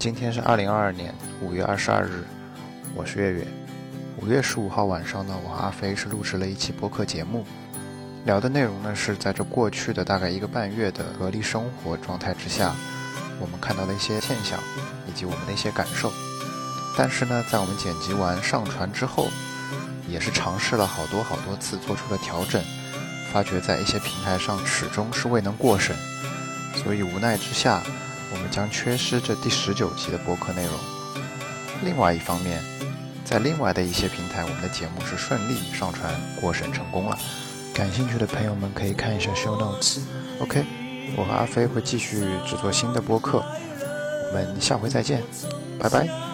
今天是二零二二年五月二十二日，我是月月。五月十五号晚上呢，我和阿飞是录制了一期播客节目，聊的内容呢是在这过去的大概一个半月的隔离生活状态之下，我们看到的一些现象以及我们的一些感受。但是呢，在我们剪辑完上传之后，也是尝试了好多好多次，做出了调整，发觉在一些平台上始终是未能过审，所以无奈之下。我们将缺失这第十九期的播客内容。另外一方面，在另外的一些平台，我们的节目是顺利上传过审成功了。感兴趣的朋友们可以看一下 show notes。OK，我和阿飞会继续制作新的播客。我们下回再见，拜拜。